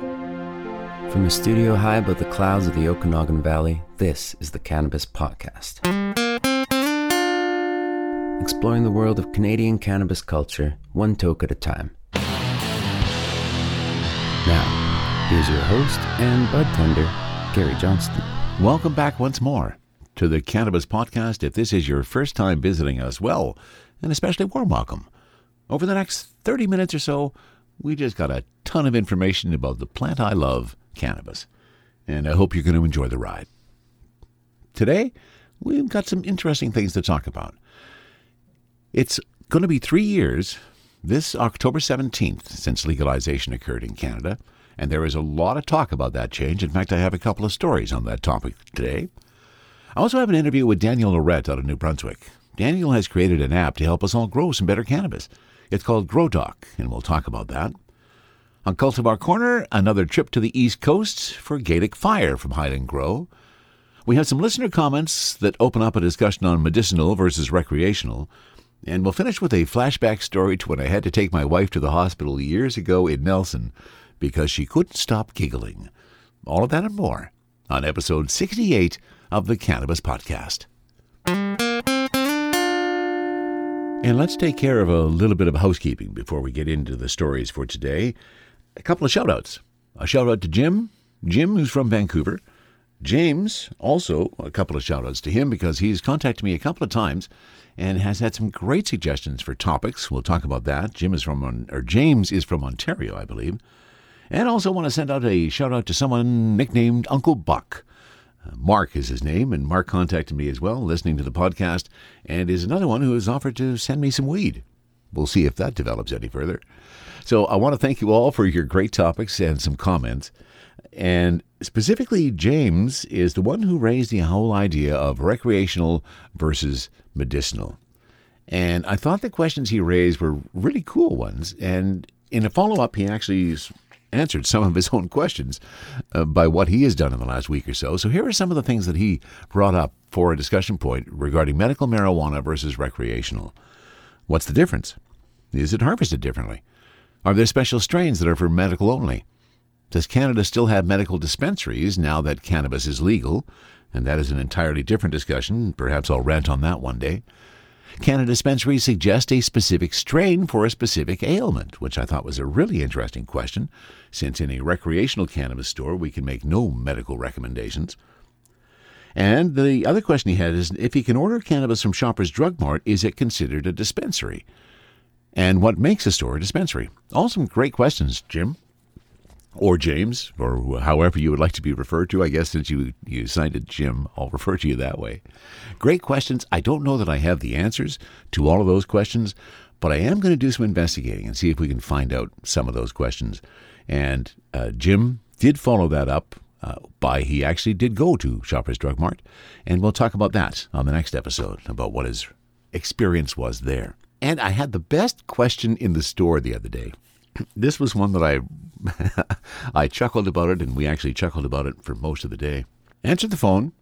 From a studio high above the clouds of the Okanagan Valley, this is the Cannabis Podcast. Exploring the world of Canadian cannabis culture, one toke at a time. Now, here's your host and bud tender, Gary Johnston. Welcome back once more to the Cannabis Podcast. If this is your first time visiting us, well, an especially warm welcome. Over the next 30 minutes or so, we just got a ton of information about the plant I love, cannabis. And I hope you're going to enjoy the ride. Today, we've got some interesting things to talk about. It's going to be three years this October 17th since legalization occurred in Canada, and there is a lot of talk about that change. In fact, I have a couple of stories on that topic today. I also have an interview with Daniel Lirette out of New Brunswick. Daniel has created an app to help us all grow some better cannabis. It's called GrowDoc, and we'll talk about that. On Cultivar Corner, another trip to the East Coast for Gaelic Fire from Highland Grow. We have some listener comments that open up a discussion on medicinal versus recreational. And we'll finish with a flashback story to when I had to take my wife to the hospital years ago in Nelson because she couldn't stop giggling. All of that and more on episode 68 of the Cannabis Podcast. And let's take care of a little bit of housekeeping before we get into the stories for today. A couple of shout outs. A shout out to Jim, Jim, who's from Vancouver. James, also a couple of shout outs to him because he's contacted me a couple of times and has had some great suggestions for topics. We'll talk about that. Jim is from, or James is from Ontario, I believe. And also want to send out a shout out to someone nicknamed Uncle Buck. Mark is his name, and Mark contacted me as well, listening to the podcast, and is another one who has offered to send me some weed. We'll see if that develops any further. So I want to thank you all for your great topics and some comments. And specifically, James is the one who raised the whole idea of recreational versus medicinal. And I thought the questions he raised were really cool ones. And in a follow up, he actually answered some of his own questions uh, by what he has done in the last week or so. So here are some of the things that he brought up for a discussion point regarding medical marijuana versus recreational. What's the difference? Is it harvested differently? Are there special strains that are for medical only? Does Canada still have medical dispensaries now that cannabis is legal? And that is an entirely different discussion. Perhaps I'll rant on that one day. Can a dispensary suggest a specific strain for a specific ailment? Which I thought was a really interesting question, since in a recreational cannabis store we can make no medical recommendations. And the other question he had is if he can order cannabis from Shoppers Drug Mart, is it considered a dispensary? And what makes a store a dispensary? All some great questions, Jim. Or James, or however you would like to be referred to. I guess since you, you signed it Jim, I'll refer to you that way. Great questions. I don't know that I have the answers to all of those questions, but I am going to do some investigating and see if we can find out some of those questions. And uh, Jim did follow that up uh, by he actually did go to Shoppers Drug Mart, and we'll talk about that on the next episode about what his experience was there. And I had the best question in the store the other day. This was one that I I chuckled about it, and we actually chuckled about it for most of the day. Answered the phone,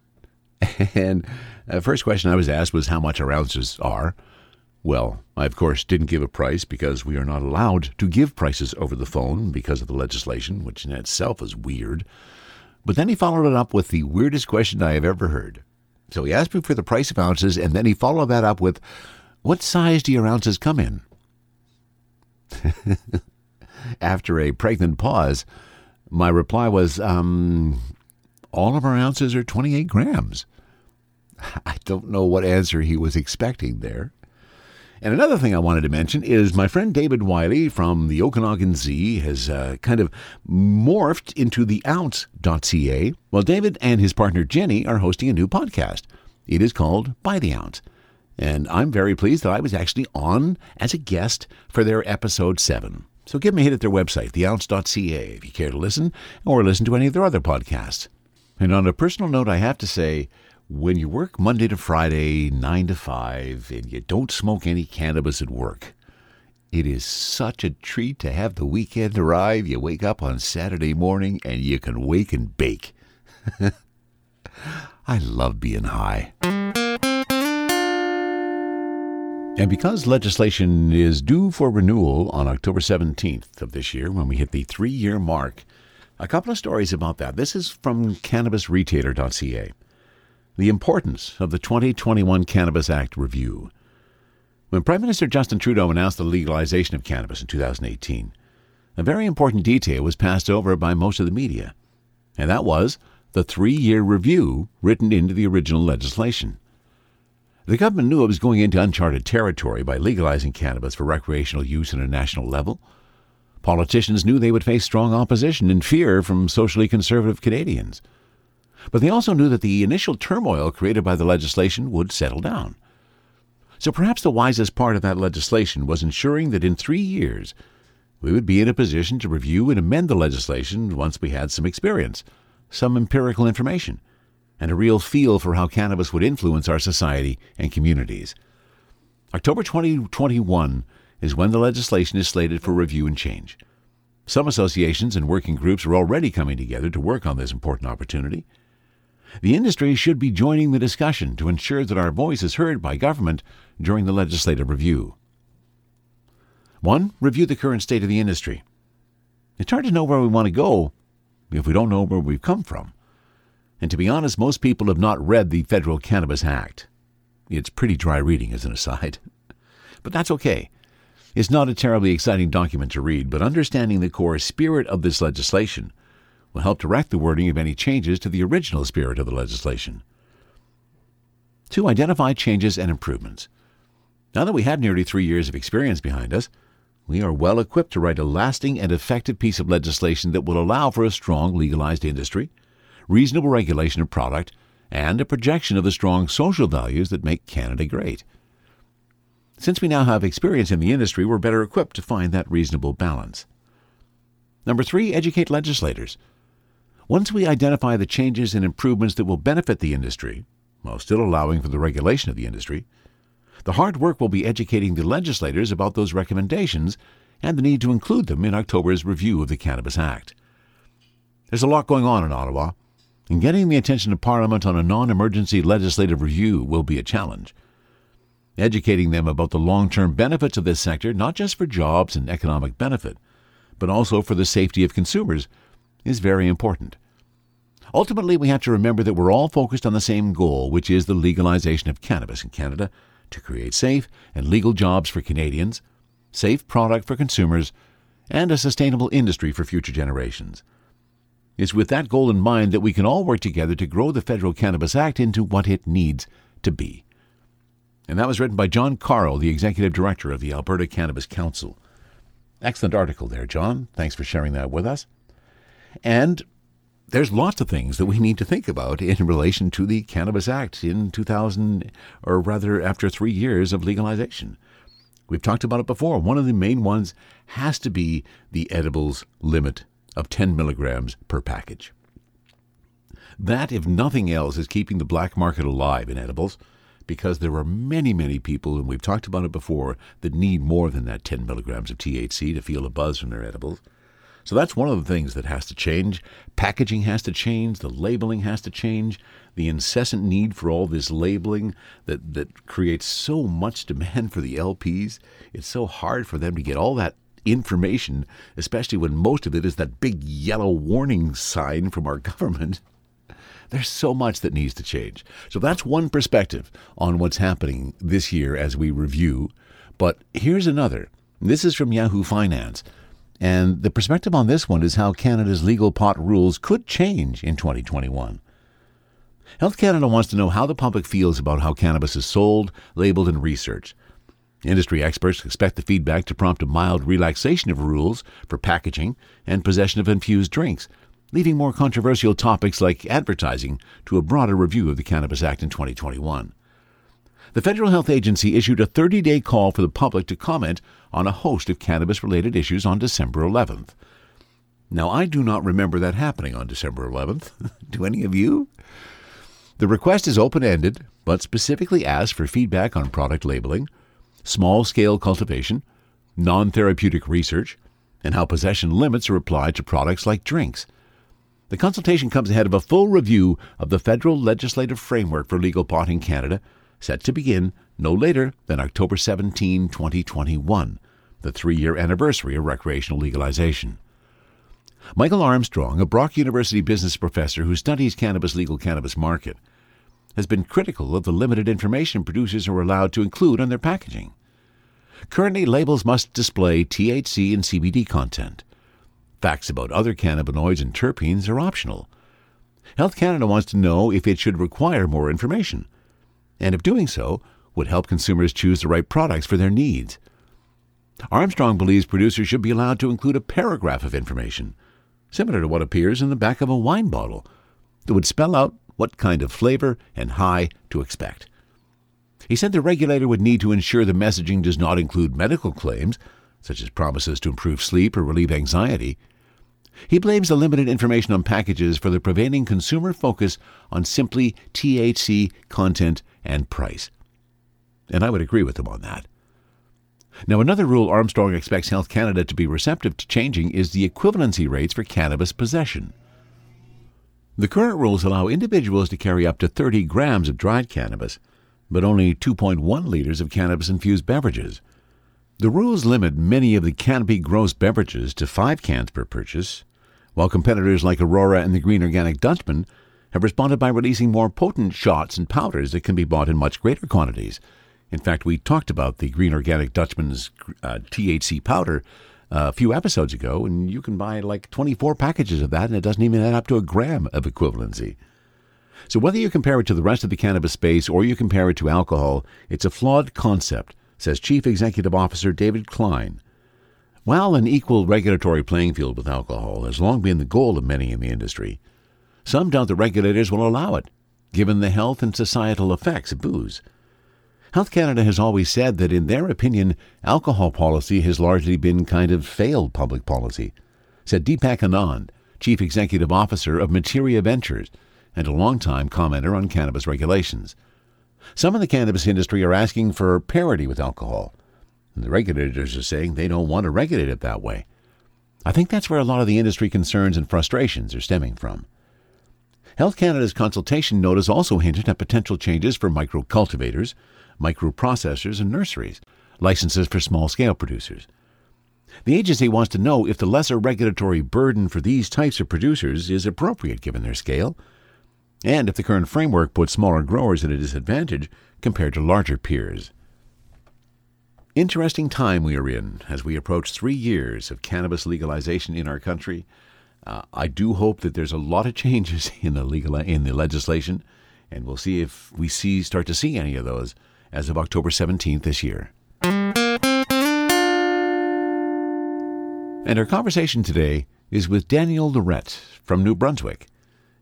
and the first question I was asked was how much our ounces are. Well, I of course didn't give a price because we are not allowed to give prices over the phone because of the legislation, which in itself is weird. But then he followed it up with the weirdest question I have ever heard. So he asked me for the price of ounces, and then he followed that up with, What size do your ounces come in? After a pregnant pause, my reply was, um, all of our ounces are 28 grams. I don't know what answer he was expecting there. And another thing I wanted to mention is my friend David Wiley from the Okanagan Z has uh, kind of morphed into the ounce.ca. Well, David and his partner Jenny are hosting a new podcast. It is called By the Ounce. And I'm very pleased that I was actually on as a guest for their episode 7. So give me a hit at their website, theounce.ca, if you care to listen, or listen to any of their other podcasts. And on a personal note, I have to say, when you work Monday to Friday, 9 to 5, and you don't smoke any cannabis at work, it is such a treat to have the weekend arrive. You wake up on Saturday morning and you can wake and bake. I love being high. And because legislation is due for renewal on October 17th of this year, when we hit the three year mark A couple of stories about that. This is from cannabisretailer.ca. The importance of the 2021 Cannabis Act review. When Prime Minister Justin Trudeau announced the legalization of cannabis in 2018, a very important detail was passed over by most of the media, and that was the three year review written into the original legislation. The government knew it was going into uncharted territory by legalizing cannabis for recreational use at a national level. Politicians knew they would face strong opposition and fear from socially conservative Canadians. But they also knew that the initial turmoil created by the legislation would settle down. So perhaps the wisest part of that legislation was ensuring that in three years we would be in a position to review and amend the legislation once we had some experience, some empirical information, and a real feel for how cannabis would influence our society and communities. October 2021 is when the legislation is slated for review and change. Some associations and working groups are already coming together to work on this important opportunity. The industry should be joining the discussion to ensure that our voice is heard by government during the legislative review. 1. Review the current state of the industry. It's hard to know where we want to go if we don't know where we've come from. And to be honest, most people have not read the Federal Cannabis Act. It's pretty dry reading as an aside. But that's okay. It's not a terribly exciting document to read, but understanding the core spirit of this legislation will help direct the wording of any changes to the original spirit of the legislation. To identify changes and improvements. Now that we have nearly three years of experience behind us, we are well equipped to write a lasting and effective piece of legislation that will allow for a strong legalized industry, reasonable regulation of product, and a projection of the strong social values that make Canada great. Since we now have experience in the industry, we're better equipped to find that reasonable balance. Number three, educate legislators. Once we identify the changes and improvements that will benefit the industry, while still allowing for the regulation of the industry, the hard work will be educating the legislators about those recommendations and the need to include them in October's review of the Cannabis Act. There's a lot going on in Ottawa, and getting the attention of Parliament on a non emergency legislative review will be a challenge. Educating them about the long term benefits of this sector, not just for jobs and economic benefit, but also for the safety of consumers, is very important. Ultimately, we have to remember that we're all focused on the same goal, which is the legalization of cannabis in Canada to create safe and legal jobs for Canadians, safe product for consumers, and a sustainable industry for future generations. It's with that goal in mind that we can all work together to grow the Federal Cannabis Act into what it needs to be. And that was written by John Carl, the Executive Director of the Alberta Cannabis Council. Excellent article there, John. Thanks for sharing that with us. And there's lots of things that we need to think about in relation to the Cannabis Act in 2000, or rather after three years of legalization. We've talked about it before. One of the main ones has to be the edibles limit of 10 milligrams per package. That, if nothing else, is keeping the black market alive in edibles because there are many, many people, and we've talked about it before, that need more than that 10 milligrams of THC to feel a buzz from their edibles. So that's one of the things that has to change. Packaging has to change, the labeling has to change, the incessant need for all this labeling that, that creates so much demand for the LPs. It's so hard for them to get all that information, especially when most of it is that big yellow warning sign from our government. There's so much that needs to change. So that's one perspective on what's happening this year as we review. But here's another. This is from Yahoo Finance. And the perspective on this one is how Canada's legal pot rules could change in 2021. Health Canada wants to know how the public feels about how cannabis is sold, labeled, and researched. Industry experts expect the feedback to prompt a mild relaxation of rules for packaging and possession of infused drinks, leaving more controversial topics like advertising to a broader review of the Cannabis Act in 2021. The Federal Health Agency issued a 30 day call for the public to comment on a host of cannabis related issues on December 11th. Now, I do not remember that happening on December 11th. do any of you? The request is open ended, but specifically asks for feedback on product labeling, small scale cultivation, non therapeutic research, and how possession limits are applied to products like drinks. The consultation comes ahead of a full review of the federal legislative framework for legal pot in Canada, set to begin no later than October 17, 2021, the three year anniversary of recreational legalization. Michael Armstrong, a Brock University business professor who studies cannabis legal cannabis market, has been critical of the limited information producers are allowed to include on their packaging. Currently, labels must display THC and CBD content. Facts about other cannabinoids and terpenes are optional. Health Canada wants to know if it should require more information, and if doing so would help consumers choose the right products for their needs. Armstrong believes producers should be allowed to include a paragraph of information, similar to what appears in the back of a wine bottle, that would spell out what kind of flavor and high to expect. He said the regulator would need to ensure the messaging does not include medical claims, such as promises to improve sleep or relieve anxiety. He blames the limited information on packages for the prevailing consumer focus on simply THC content and price. And I would agree with him on that. Now, another rule Armstrong expects Health Canada to be receptive to changing is the equivalency rates for cannabis possession. The current rules allow individuals to carry up to 30 grams of dried cannabis, but only 2.1 liters of cannabis infused beverages. The rules limit many of the Canopy Growth beverages to five cans per purchase, while competitors like Aurora and the Green Organic Dutchman have responded by releasing more potent shots and powders that can be bought in much greater quantities. In fact, we talked about the Green Organic Dutchman's uh, THC powder a few episodes ago, and you can buy like 24 packages of that, and it doesn't even add up to a gram of equivalency. So, whether you compare it to the rest of the cannabis space or you compare it to alcohol, it's a flawed concept, says Chief Executive Officer David Klein. While an equal regulatory playing field with alcohol has long been the goal of many in the industry, some doubt the regulators will allow it, given the health and societal effects of booze. Health Canada has always said that, in their opinion, alcohol policy has largely been kind of failed public policy, said Deepak Anand, Chief Executive Officer of Materia Ventures and a long-time commenter on cannabis regulations. Some in the cannabis industry are asking for parity with alcohol, and the regulators are saying they don't want to regulate it that way. I think that's where a lot of the industry concerns and frustrations are stemming from. Health Canada's consultation notice also hinted at potential changes for micro cultivators, microprocessors, and nurseries, licenses for small scale producers. The agency wants to know if the lesser regulatory burden for these types of producers is appropriate given their scale, and if the current framework puts smaller growers at a disadvantage compared to larger peers. Interesting time we are in as we approach three years of cannabis legalization in our country. Uh, I do hope that there's a lot of changes in the legal in the legislation, and we'll see if we see start to see any of those as of October 17th this year. And our conversation today is with Daniel Lirette from New Brunswick.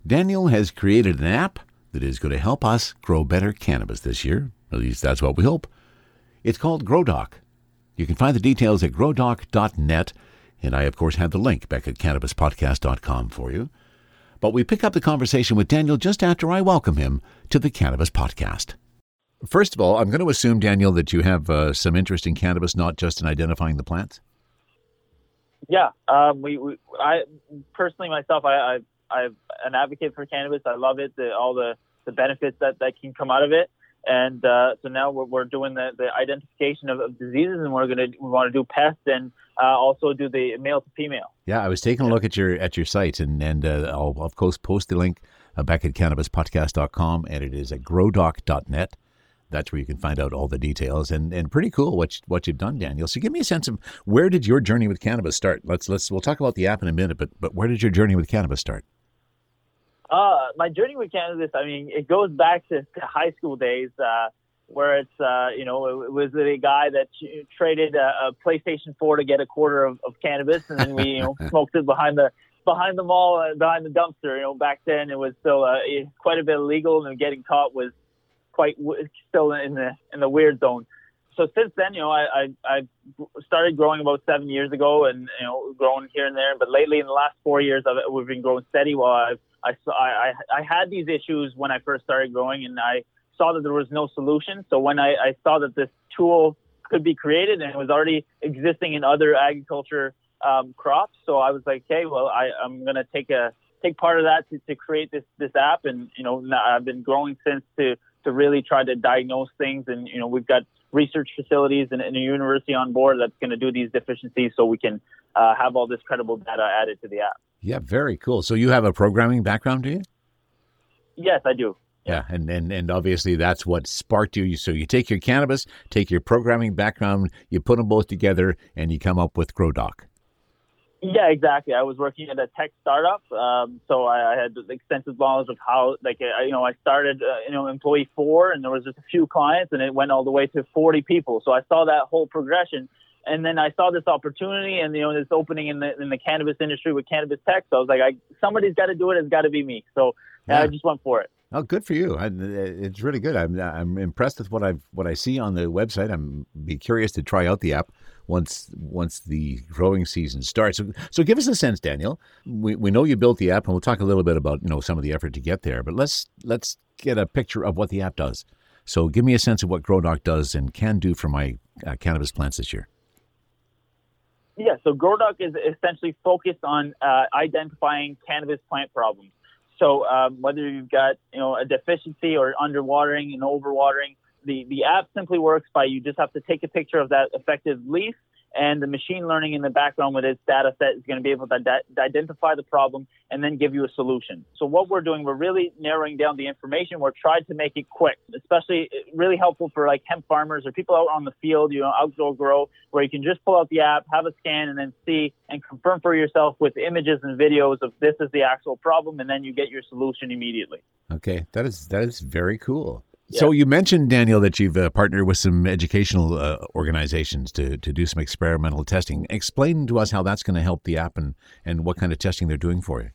Daniel has created an app that is going to help us grow better cannabis this year. At least that's what we hope. It's called GrowDoc. You can find the details at growdoc.net, and I, of course, have the link back at cannabispodcast.com for you. But we pick up the conversation with Daniel just after I welcome him to the Cannabis Podcast. First of all, I'm going to assume, Daniel, that you have uh, some interest in cannabis, not just in identifying the plants. Yeah, um, we, we, I personally myself, I, I, I'm an advocate for cannabis. I love it, the, all the, the benefits that, that can come out of it. And uh, so now we're, we're doing the, the identification of, of diseases, and we're gonna we want to do pests and uh, also do the male to female. Yeah, I was taking a look at your at your site, and and uh, I'll of course post the link uh, back at cannabispodcast.com, and it is at growdoc.net that's where you can find out all the details and, and pretty cool what what you've done, Daniel. So give me a sense of where did your journey with cannabis start? Let's let's we'll talk about the app in a minute, but but where did your journey with cannabis start? Uh, my journey with cannabis, I mean, it goes back to, to high school days, uh, where it's uh, you know it, was a guy that traded a, a, PlayStation 4 to get a quarter of, of cannabis, and then we you know smoked it behind the behind the mall, uh, behind the dumpster. You know, back then it was still uh, quite a bit illegal, and getting caught was quite still in the in the weird zone. So since then, you know, I, I I started growing about seven years ago, and you know, growing here and there. But lately, in the last four years, we've been growing steady. While I've, I saw I I had these issues when I first started growing, and I saw that there was no solution. So when I, I saw that this tool could be created and it was already existing in other agriculture um, crops, so I was like, okay, well, I, I'm gonna take a take part of that to, to create this this app, and you know, I've been growing since to to really try to diagnose things. And, you know, we've got research facilities and, and, a university on board that's going to do these deficiencies so we can uh, have all this credible data added to the app. Yeah, very cool. So you have a programming background, do you? Yes, I do. Yeah, and, and and obviously that's what sparked you. So you take your cannabis, take your programming background, you put them both together, and you come up with GrowDoc. Yeah, exactly. I was working at a tech startup, um, so I, I, had extensive knowledge of how, like, I, you know, I started, uh, you know, employee four, and there was just a few clients, and it went all the way to 40 people. So I saw that whole progression, and then I saw this opportunity, and you know, this opening in the in the cannabis industry with cannabis tech. So I was like, I, somebody's got to do it. It's got to be me. So yeah. I just went for it. Oh, good for you! I, it's really good. I'm I'm impressed with what I what I see on the website. I'm be curious to try out the app once once the growing season starts. So, so give us a sense, Daniel. We we know you built the app, and we'll talk a little bit about you know some of the effort to get there. But let's let's get a picture of what the app does. So give me a sense of what GrowDoc does and can do for my uh, cannabis plants this year. Yeah, so GrowDoc is essentially focused on uh, identifying cannabis plant problems. So um, whether you've got you know a deficiency or underwatering and overwatering, the, the app simply works by you just have to take a picture of that affected leaf and the machine learning in the background with its data set is going to be able to, to identify the problem and then give you a solution. So what we're doing, we're really narrowing down the information. We're trying to make it quick, especially uh, really helpful for like hemp farmers or people out on the field, you know, outdoor grow, where you can just pull out the app, have a scan, and then see and confirm for yourself with images and videos of this is the actual problem, and then you get your solution immediately. Okay, that is that is very cool. So you mentioned Daniel that you've uh, partnered with some educational uh, organizations to to do some experimental testing. Explain to us how that's going to help the app and and what kind of testing they're doing for you.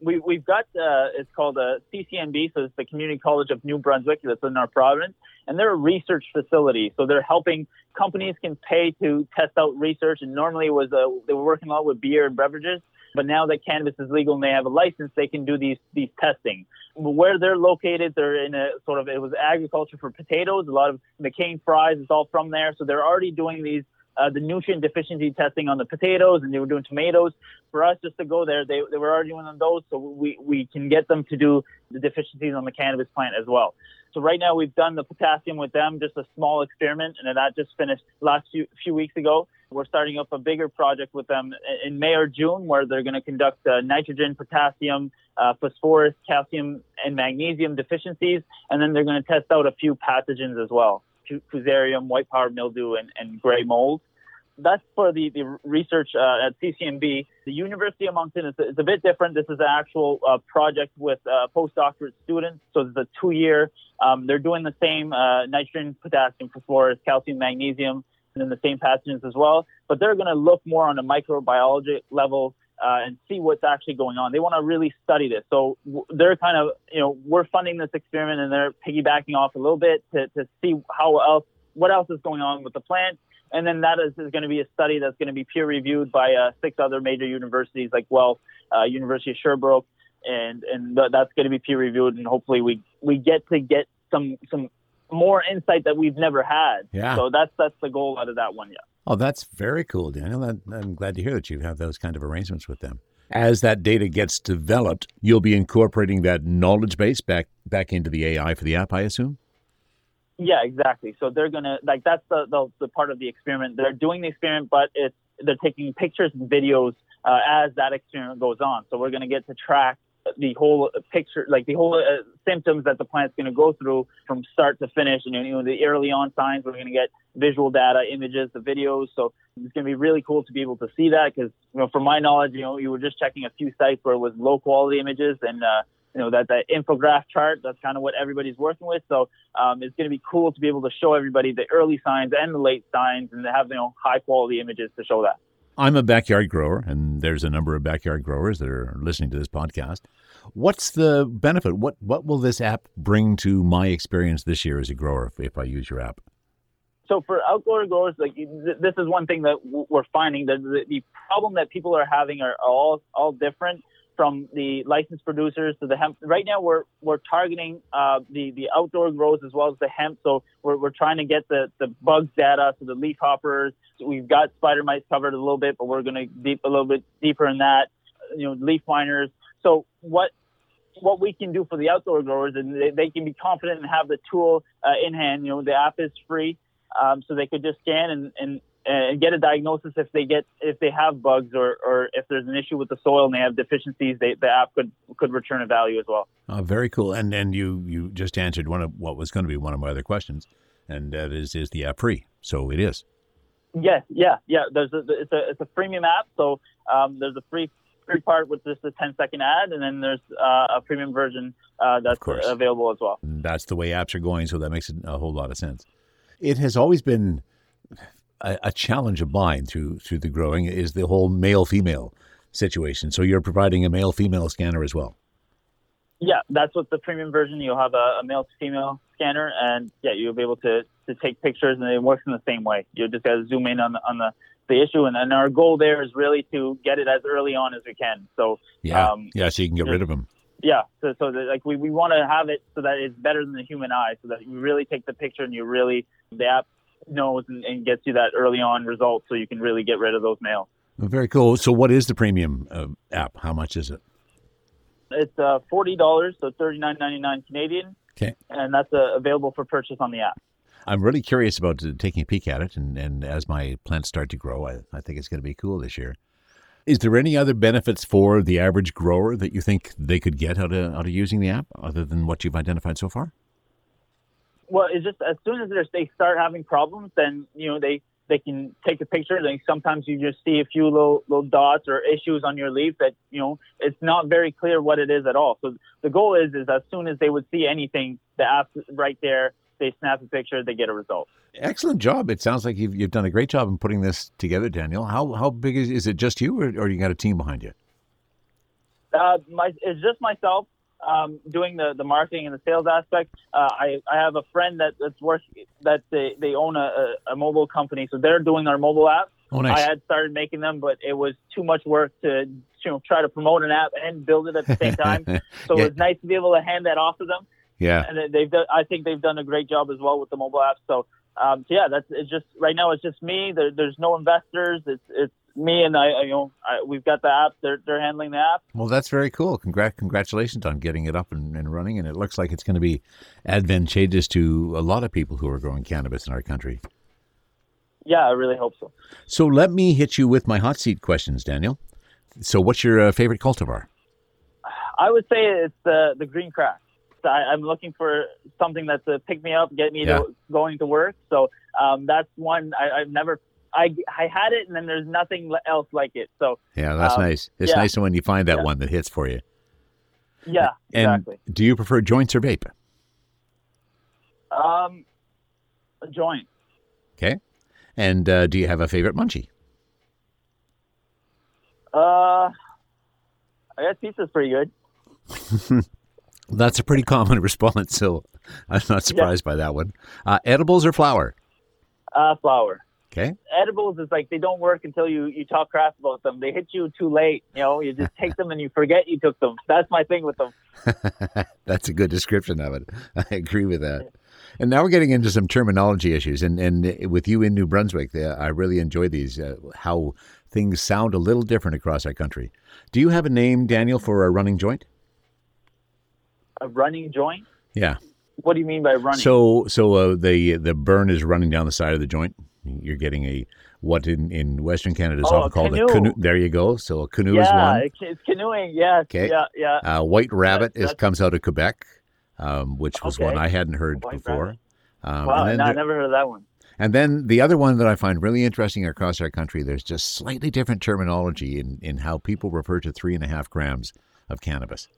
We we've got uh, it's called a CCNB, so it's the Community College of New Brunswick that's in our province, and they're a research facility. So they're helping companies can pay to test out research, and normally it was uh, they were working a lot with beer and beverages. But now that cannabis is legal and they have a license, they can do these these testing. Where they're located, they're in a sort of it was agriculture for potatoes. A lot of McCain fries is all from there, so they're already doing these uh, the nutrient deficiency testing on the potatoes, and they were doing tomatoes. For us, just to go there, they, they were already doing those, so we we can get them to do the deficiencies on the cannabis plant as well. So right now we've done the potassium with them, just a small experiment, and that just finished last few, few weeks ago. We're starting up a bigger project with them in May or June, where they're going to conduct uh, nitrogen, potassium, uh, phosphorus, calcium, and magnesium deficiencies, and then they're going to test out a few pathogens as well, fusarium, white powdered mildew, and, and gray mold that's for the, the research uh, at CCNB. The University of Moncton is, is, a bit different. This is an actual uh, project with uh, postdoctorate students. So it's a two year. Um, they're doing the same uh, nitrogen, potassium, phosphorus, calcium, magnesium, and then the same pathogens as well. But they're going to look more on a microbiology level uh, and see what's actually going on. They want to really study this. So they're kind of, you know, we're funding this experiment and they're piggybacking off a little bit to, to see how else, what else is going on with the plant and then that is, is going to be a study that's going to be peer reviewed by uh, six other major universities like Guelph, uh, University of Sherbrooke, and and th- that's going to be peer reviewed, and hopefully we we get to get some some more insight that we've never had. Yeah. So that's that's the goal out of that one. Yeah. Oh, that's very cool, Daniel. I'm glad to hear that you have those kind of arrangements with them. As that data gets developed, you'll be incorporating that knowledge base back back into the AI for the app, I assume. Yeah, exactly. So they're gonna like that's the, the, the part of the experiment. They're doing the experiment, but it's they're taking pictures and videos uh, as that experiment goes on. So we're gonna get to track the whole picture, like the whole uh, symptoms that the plant's going to go through from start to finish. And you know, the early on signs, we're going to get visual data, images, the videos. So it's going to be really cool to be able to see that because, you know, from my knowledge, you know, you were just checking a few sites where it was low quality images and uh, you know that that infograph chart that's kind of what everybody's working with so um, it's going to be cool to be able to show everybody the early signs and the late signs and to have you know high quality images to show that i'm a backyard grower and there's a number of backyard growers that are listening to this podcast. What's the benefit? What what will this app bring to my experience this year as a grower if, if i use your app? So for outdoor growers, like this is one thing that we're finding that the, problem that people are having are all all different from the licensed producers to the hemp. Right now, we're we're targeting uh, the the outdoor grows as well as the hemp. So we're, we're trying to get the the bugs data, so the leaf hoppers. We've got spider mites covered a little bit, but we're going to deep a little bit deeper in that. You know, leaf miners. So what what we can do for the outdoor growers, and they, they can be confident and have the tool uh, in hand. You know, the app is free. um, so they could just scan and, and and get a diagnosis if they get if they have bugs or, or if there's an issue with the soil and they have deficiencies, they, the app could could return a value as well. Oh, very cool. And and you you just answered one of what was going to be one of my other questions, and that is is the app free? So it is. Yes, yeah, yeah. There's a, it's a it's a premium app, so um, there's a free free part with just a 10 second ad, and then there's uh, a premium version uh, that's available as well. That's the way apps are going, so that makes a whole lot of sense. It has always been a, a challenge of mine through through the growing is the whole male female situation. So you're providing a male female scanner as well. Yeah, that's what the premium version. You'll have a, a male female scanner, and yeah, you'll be able to, to take pictures, and it works in the same way. You just got to zoom in on the on the, the issue, and, and our goal there is really to get it as early on as we can. So yeah, um, yeah, so you can get rid of them. Yeah, so so that, like we, we want to have it so that it's better than the human eye, so that you really take the picture and you really the app knows and, and gets you that early on result, so you can really get rid of those males. Very cool. So, what is the premium uh, app? How much is it? It's uh, forty dollars, so thirty nine ninety nine Canadian. Okay, and that's uh, available for purchase on the app. I'm really curious about taking a peek at it, and, and as my plants start to grow, I, I think it's going to be cool this year. Is there any other benefits for the average grower that you think they could get out of out of using the app, other than what you've identified so far? Well, it's just as soon as they start having problems, then you know they they can take a picture. Then sometimes you just see a few little little dots or issues on your leaf that you know it's not very clear what it is at all. So the goal is is as soon as they would see anything, the app's right there. They snap a picture, they get a result. Excellent job! It sounds like you've you've done a great job in putting this together, Daniel. How how big is is it? Just you, or, or you got a team behind you? Uh, my it's just myself um, doing the, the marketing and the sales aspect. Uh, I, I have a friend that, that's work that they, they own a, a, mobile company, so they're doing our mobile app. Oh, nice. I had started making them, but it was too much work to you know try to promote an app and build it at the same time. So yeah. it was nice to be able to hand that off to them. Yeah, and they've done, I think they've done a great job as well with the mobile app. So, um, so yeah, that's it's just right now it's just me. There, there's no investors. It's it's me and I, you know, I, we've got the app. They're they're handling the app. Well, that's very cool. Congrat, congratulations on getting it up and, and running. And it looks like it's going to be advantageous to a lot of people who are growing cannabis in our country. Yeah, I really hope so. So let me hit you with my hot seat questions, Daniel. So, what's your uh, favorite cultivar? I would say it's the the green crack. I, am looking for something that's a pick me up, get me yeah. to, going to work. So um, that's one I, I've never I, I had it, and then there's nothing else like it. So yeah, that's um, nice. It's yeah. nice when you find that yeah. one that hits for you. Yeah, and exactly. Do you prefer joints or vape? Um, a joint. Okay, and uh, do you have a favorite munchie? Uh, I guess pizza's pretty good. That's a pretty common response, so I'm not surprised yeah. by that one. Uh, edibles or flour? Uh, flower. Okay. Edibles is like they don't work until you you talk crap about them. They hit you too late. You know, you just take them and you forget you took them. That's my thing with them. That's a good description of it. I agree with that. And now we're getting into some terminology issues, and and with you in New Brunswick, I really enjoy these. Uh, how things sound a little different across our country. Do you have a name, Daniel, for a running joint? A running joint? Yeah. What do you mean by running? So, so uh, the the burn is running down the side of the joint. You're getting a what in, in Western Canada is oh, often called canoe. a canoe. There you go. So a canoe yeah, is one. Yeah, it's canoeing. Yes. Okay. Yeah, yeah. Uh, White Rabbit is comes out of Quebec, um, which was okay. one I hadn't heard White before. Um, wow, no, I never heard of that one. And then the other one that I find really interesting across our country, there's just slightly different terminology in, in how people refer to three and a half grams of cannabis.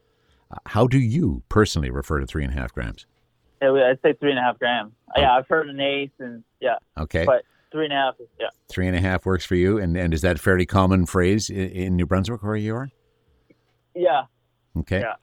Uh, how do you personally refer to three and a half grams? I'd say three and a half grams. Oh. Yeah, I've heard an eighth, and yeah. Okay. But three and a half, yeah. Three and a half works for you, and and is that a fairly common phrase in, in New Brunswick where you are? Yeah. Okay. Yeah.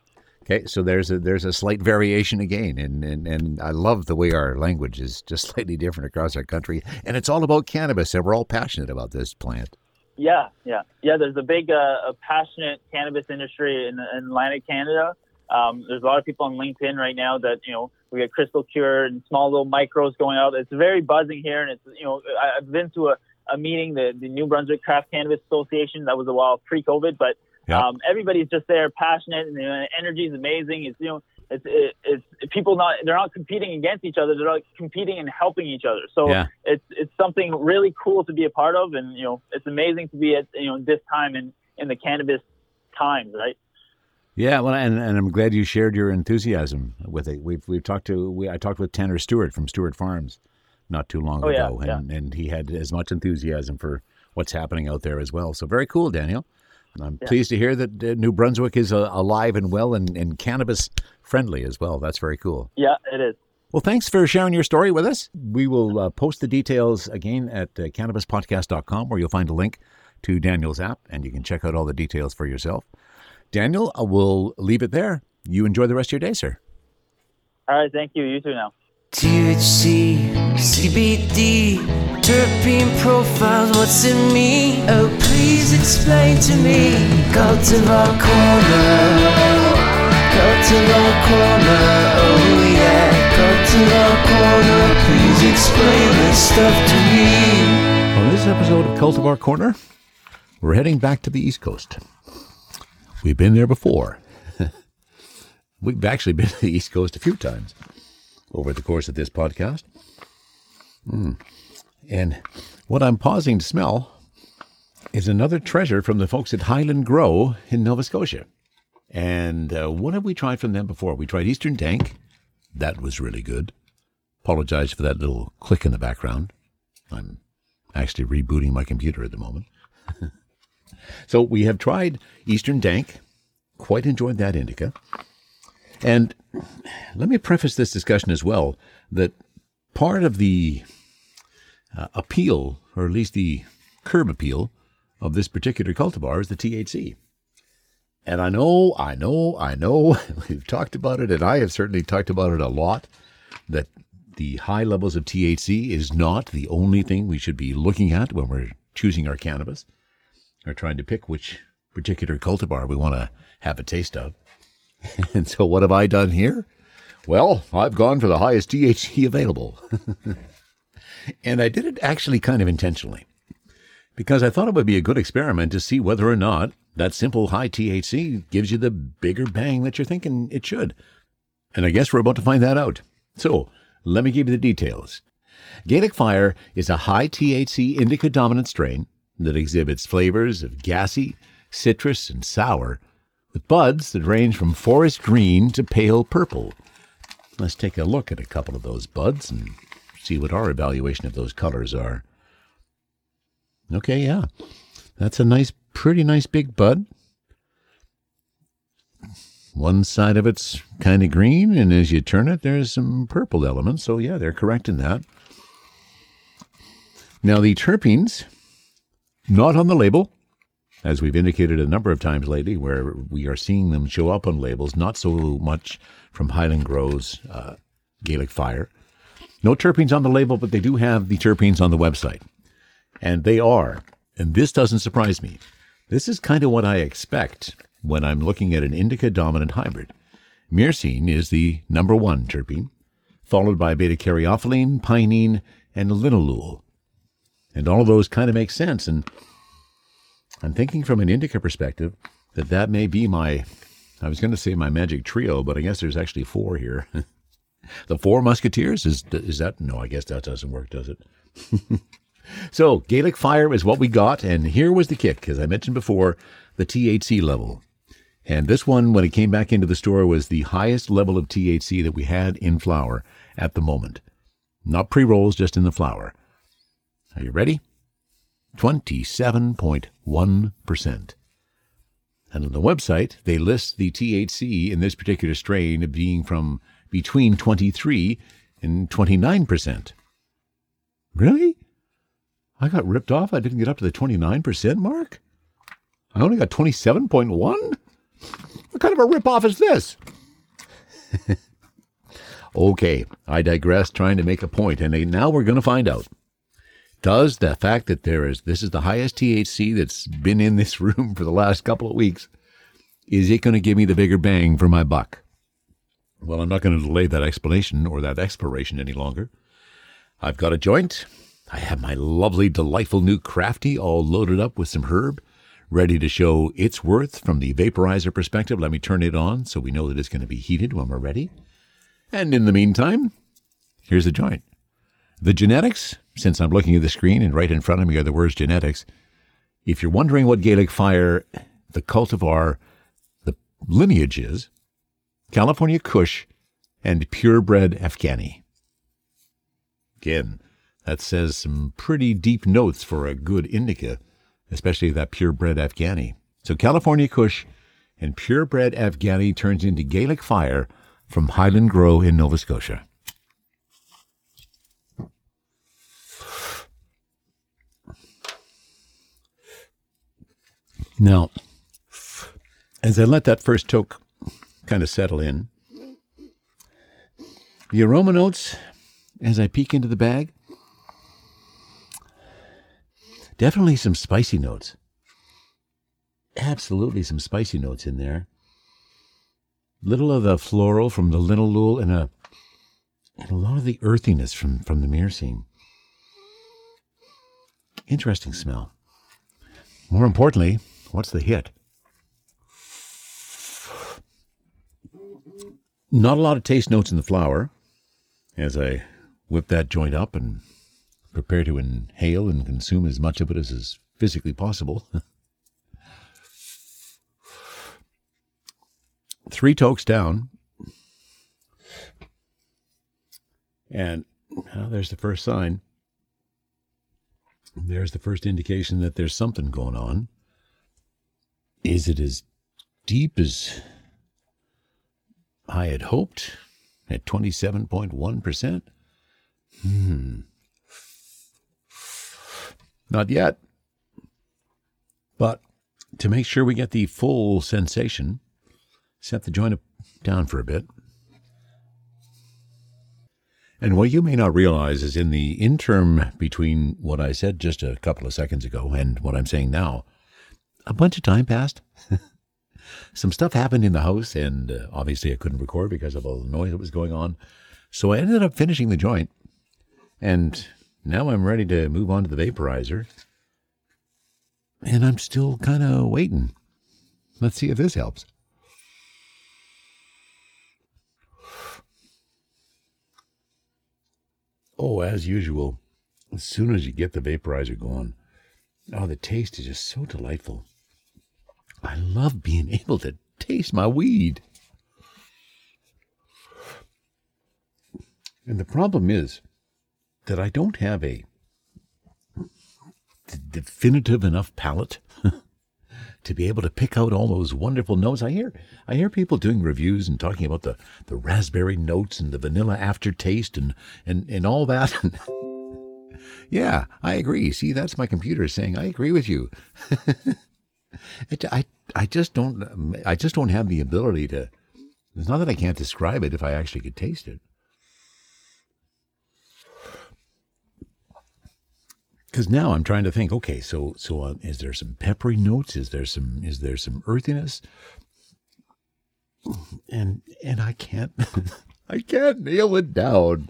Okay, so there's a there's a slight variation again, and, and and I love the way our language is just slightly different across our country, and it's all about cannabis, and we're all passionate about this plant. Yeah, yeah, yeah. There's a big, uh, a passionate cannabis industry in, in Atlantic Canada. Um, there's a lot of people on LinkedIn right now that you know we get crystal cure and small little micros going out. It's very buzzing here, and it's you know I've been to a, a meeting, the the New Brunswick Craft Cannabis Association. That was a while pre-COVID, but yeah. um, everybody's just there, passionate, and the energy is amazing. It's you know it's it, it's people not they're not competing against each other. They're not competing and helping each other. So Yeah. it's it's something really cool to be a part of, and you know it's amazing to be at you know this time in in the cannabis times, right? Yeah, well, and, and I'm glad you shared your enthusiasm with it. We've we've talked to we I talked with Tanner Stewart from Stewart Farms not too long Oh, yeah, ago, and and he had as much enthusiasm for what's happening out there as well. So very cool, Daniel. And I'm pleased to hear that uh, New Brunswick is uh, alive and well and, and cannabis friendly as well. That's very cool. Yeah, it is. Well, thanks for sharing your story with us. We will uh, post the details again at uh, cannabispodcast.com where you'll find a link to Daniel's app and you can check out all the details for yourself. Daniel, I will leave it there. You enjoy the rest of your day, sir. All right, thank you. You too now. THC, CBD, terpene profiles, what's in me? Oh, please explain to me. Cultivar Corner, Cultivar Corner, oh yeah. Cultivar Corner, please explain this stuff to me. On this episode of Cultivar Corner, we're heading back to the East Coast. We've been there before. We've actually been to the East Coast a few times over the course of this podcast. Mm. And what I'm pausing to smell is another treasure from the folks at Highland Grow in Nova Scotia. And uh, what have we tried from them before? We tried Eastern Dank. That was really good. Apologize for that little click in the background. I'm actually rebooting my computer at the moment. so we have tried Eastern Dank. Quite enjoyed that indica. And let me preface this discussion as well that part of the uh, appeal, or at least the curb appeal, of this particular cultivar is the THC. And I know, I know, I know, we've talked about it, and I have certainly talked about it a lot, that the high levels of THC is not the only thing we should be looking at when we're choosing our cannabis or trying to pick which particular cultivar we want to have a taste of. And so, what have I done here? Well, I've gone for the highest THC available. and I did it actually kind of intentionally because I thought it would be a good experiment to see whether or not that simple high THC gives you the bigger bang that you're thinking it should. And I guess we're about to find that out. So, let me give you the details. Gaelic Fire is a high THC indica dominant strain that exhibits flavors of gassy, citrus, and sour, with buds that range from forest green to pale purple. Let's take a look at a couple of those buds and see what our evaluation of those colors are. Okay, yeah. That's a nice, pretty nice big bud. One side of it's kind of green, and as you turn it, there's some purple elements. So, yeah, they're correct in that. Now, the terpenes, not on the label, as we've indicated a number of times lately, where we are seeing them show up on labels, not so much from Highland Grow's uh, Gaelic Fire. No terpenes on the label, but they do have the terpenes on the website. And they are, and this doesn't surprise me. This is kind of what I expect when I'm looking at an indica dominant hybrid. Myrcene is the number one terpene, followed by beta caryophyllene, pinene, and linalool. And all of those kind of make sense. And I'm thinking from an indica perspective that that may be my, I was going to say my magic trio, but I guess there's actually four here. the four musketeers is is that no? I guess that doesn't work, does it? so Gaelic Fire is what we got, and here was the kick, as I mentioned before, the THC level. And this one, when it came back into the store, was the highest level of THC that we had in flower at the moment. Not pre rolls, just in the flower. Are you ready? 27.1%. And on the website, they list the THC in this particular strain being from between 23 and 29%. Really? I got ripped off. I didn't get up to the 29% mark? I only got 27.1? What kind of a rip-off is this? okay, I digress trying to make a point, and now we're going to find out. Does the fact that there is this is the highest THC that's been in this room for the last couple of weeks, is it going to give me the bigger bang for my buck? Well, I'm not going to delay that explanation or that exploration any longer. I've got a joint. I have my lovely, delightful new crafty all loaded up with some herb, ready to show its worth from the vaporizer perspective. Let me turn it on so we know that it's going to be heated when we're ready. And in the meantime, here's the joint. The genetics, since I'm looking at the screen and right in front of me are the words genetics, if you're wondering what Gaelic Fire, the cultivar, the lineage is, California Kush and purebred Afghani. Again, that says some pretty deep notes for a good indica, especially that purebred Afghani. So California Kush and purebred Afghani turns into Gaelic Fire from Highland Grow in Nova Scotia. Now, as I let that first toke kind of settle in, the aroma notes, as I peek into the bag, definitely some spicy notes. Absolutely some spicy notes in there. Little of the floral from the linalool and a and a lot of the earthiness from, from the myrcene. Interesting smell. More importantly, what's the hit? Not a lot of taste notes in the flower as I whip that joint up and prepare to inhale and consume as much of it as is physically possible. Three tokes down. And there's the first sign. There's the first indication that there's something going on. Is it as deep as I had hoped at 27.1%? Hmm. Not yet. But to make sure we get the full sensation, set the joint down for a bit. And what you may not realize is in the interim between what I said just a couple of seconds ago and what I'm saying now, a bunch of time passed. Some stuff happened in the house, and uh, obviously I couldn't record because of all the noise that was going on. So I ended up finishing the joint, and now I'm ready to move on to the vaporizer. And I'm still kind of waiting. Let's see if this helps. Oh, as usual, as soon as you get the vaporizer going, oh, the taste is just so delightful. I love being able to taste my weed. And the problem is that I don't have a definitive enough palate to be able to pick out all those wonderful notes. I hear I hear people doing reviews and talking about the, the raspberry notes and the vanilla aftertaste and, and, and all that. yeah, I agree. See, that's my computer saying I agree with you. it, I I just don't I just don't have the ability to it's not that I can't describe it if I actually could taste it. because now I'm trying to think. Okay, so so uh, is there some peppery notes? Is there some is there some earthiness? And and I can't I can't nail it down.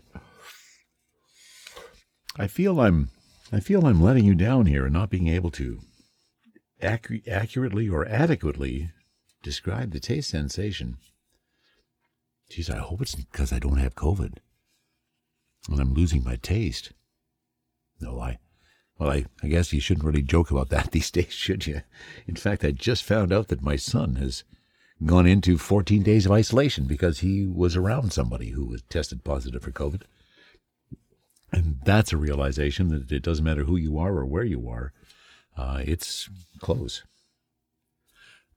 I feel I'm I feel I'm letting you down here and not being able to accu- accurately or adequately describe the taste sensation. Geez, I hope it's because I don't have COVID and I'm losing my taste. No, I well, I, I guess you shouldn't really joke about that these days, should you? In fact, I just found out that my son has gone into 14 days of isolation because he was around somebody who was tested positive for COVID. And that's a realization that it doesn't matter who you are or where you are, uh, it's close.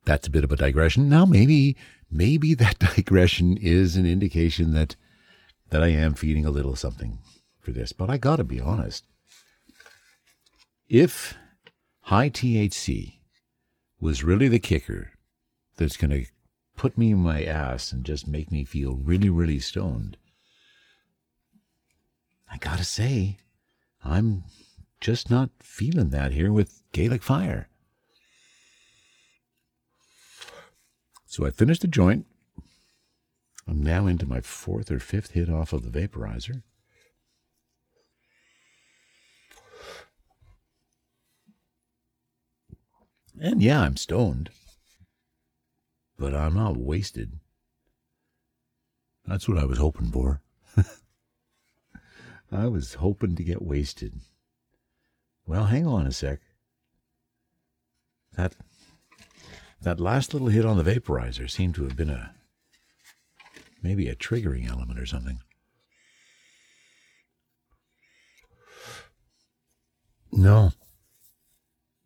That's a bit of a digression. Now, maybe, maybe that digression is an indication that that I am feeding a little something for this. But I got to be honest if high THC was really the kicker that's going to put me in my ass and just make me feel really, really stoned, I gotta say, I'm just not feeling that here with Gaelic Fire. So I finished the joint. I'm now into my fourth or fifth hit off of the vaporizer. And yeah, I'm stoned. But I'm not wasted. That's what I was hoping for. I was hoping to get wasted. Well, hang on a sec. That that last little hit on the vaporizer seemed to have been a maybe a triggering element or something. No.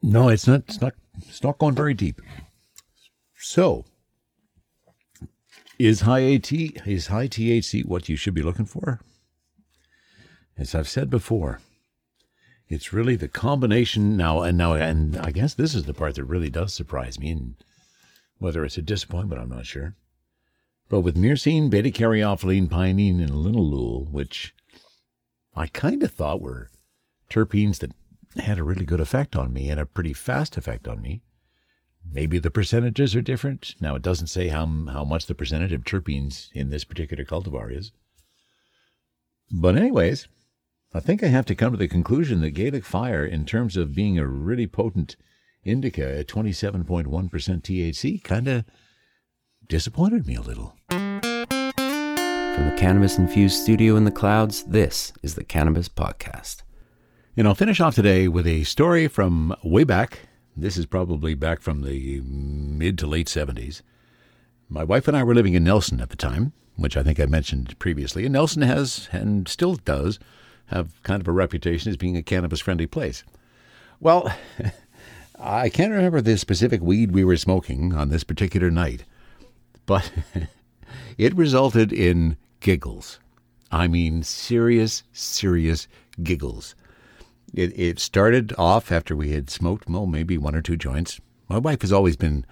No, it's not it's not it's not going very deep. So, is high AT is high THC what you should be looking for? As I've said before, it's really the combination now and now and I guess this is the part that really does surprise me and whether it's a disappointment I'm not sure. But with myrcene, beta caryophyllene, pinene, and linalool, which I kind of thought were terpenes that had a really good effect on me and a pretty fast effect on me. Maybe the percentages are different. Now, it doesn't say how, how much the percentage of terpenes in this particular cultivar is. But, anyways, I think I have to come to the conclusion that Gaelic Fire, in terms of being a really potent indica at 27.1% THC, kind of disappointed me a little. From the cannabis infused studio in the clouds, this is the Cannabis Podcast. And I'll finish off today with a story from way back. This is probably back from the mid to late 70s. My wife and I were living in Nelson at the time, which I think I mentioned previously. And Nelson has, and still does, have kind of a reputation as being a cannabis friendly place. Well, I can't remember the specific weed we were smoking on this particular night, but it resulted in giggles. I mean, serious, serious giggles. It, it started off after we had smoked, well, maybe one or two joints. My wife has always been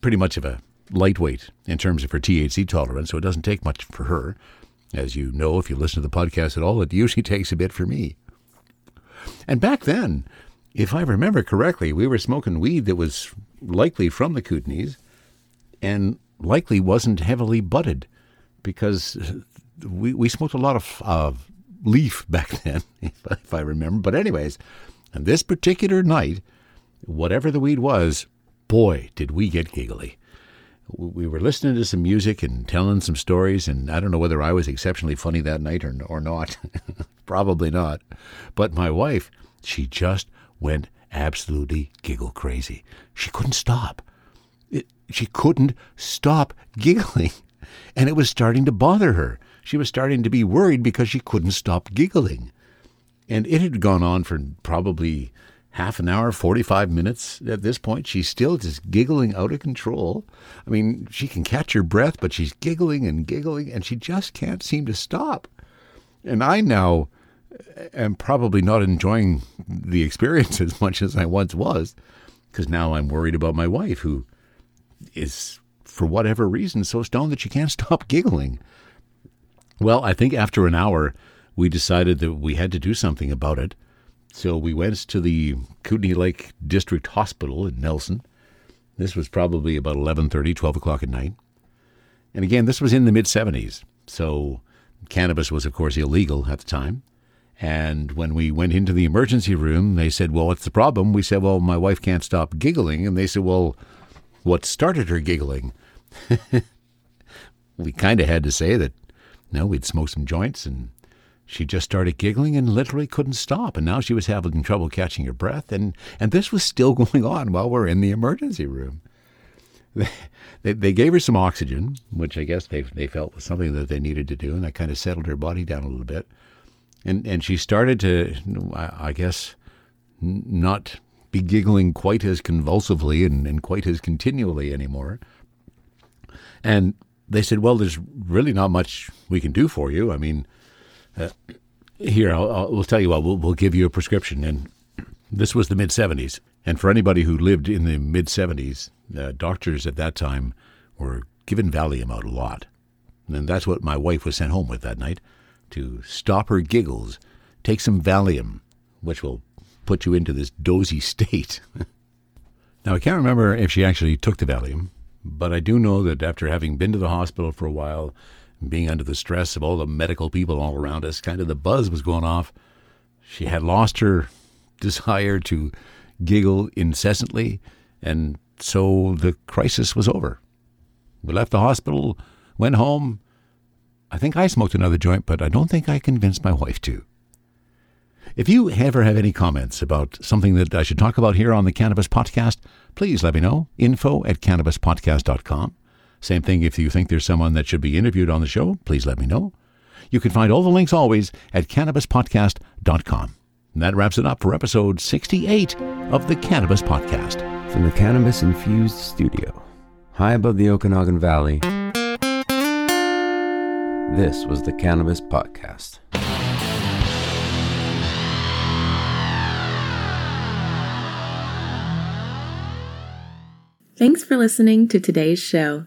pretty much of a lightweight in terms of her THC tolerance, so it doesn't take much for her. As you know, if you listen to the podcast at all, it usually takes a bit for me. And back then, if I remember correctly, we were smoking weed that was likely from the Kootenays and likely wasn't heavily budded because we, we smoked a lot of uh, leaf back then, if, if I remember. But, anyways, on this particular night, whatever the weed was, boy, did we get giggly. We were listening to some music and telling some stories, and I don't know whether I was exceptionally funny that night or, or not. Probably not. But my wife, she just went absolutely giggle crazy. She couldn't stop. It, she couldn't stop giggling, and it was starting to bother her. She was starting to be worried because she couldn't stop giggling. And it had gone on for probably half an hour, 45 minutes at this point. She's still just giggling out of control. I mean, she can catch her breath, but she's giggling and giggling, and she just can't seem to stop. And I now am probably not enjoying the experience as much as I once was, because now I'm worried about my wife, who is, for whatever reason, so stoned that she can't stop giggling. Well, I think after an hour, we decided that we had to do something about it. So we went to the Kootenay Lake District Hospital in Nelson. This was probably about 11:30, 12 o'clock at night. And again, this was in the mid 70s. So cannabis was, of course, illegal at the time. And when we went into the emergency room, they said, Well, what's the problem? We said, Well, my wife can't stop giggling. And they said, Well, what started her giggling? we kind of had to say that, no, we'd smoked some joints and she just started giggling and literally couldn't stop. And now she was having trouble catching her breath. And, and this was still going on while we're in the emergency room. They, they gave her some oxygen, which I guess they, they felt was something that they needed to do. And that kind of settled her body down a little bit. And, and she started to, I guess, not be giggling quite as convulsively and, and quite as continually anymore. And they said, Well, there's really not much we can do for you. I mean, uh, here, I'll, I'll, we'll tell you what, we'll, we'll give you a prescription. And this was the mid 70s. And for anybody who lived in the mid 70s, uh, doctors at that time were giving Valium out a lot. And that's what my wife was sent home with that night to stop her giggles. Take some Valium, which will put you into this dozy state. now, I can't remember if she actually took the Valium, but I do know that after having been to the hospital for a while, being under the stress of all the medical people all around us, kind of the buzz was going off. She had lost her desire to giggle incessantly, and so the crisis was over. We left the hospital, went home. I think I smoked another joint, but I don't think I convinced my wife to. If you ever have any comments about something that I should talk about here on the Cannabis Podcast, please let me know. Info at cannabispodcast.com. Same thing if you think there's someone that should be interviewed on the show, please let me know. You can find all the links always at cannabispodcast.com. And that wraps it up for episode 68 of the Cannabis Podcast. From the Cannabis Infused Studio, high above the Okanagan Valley, this was the Cannabis Podcast. Thanks for listening to today's show.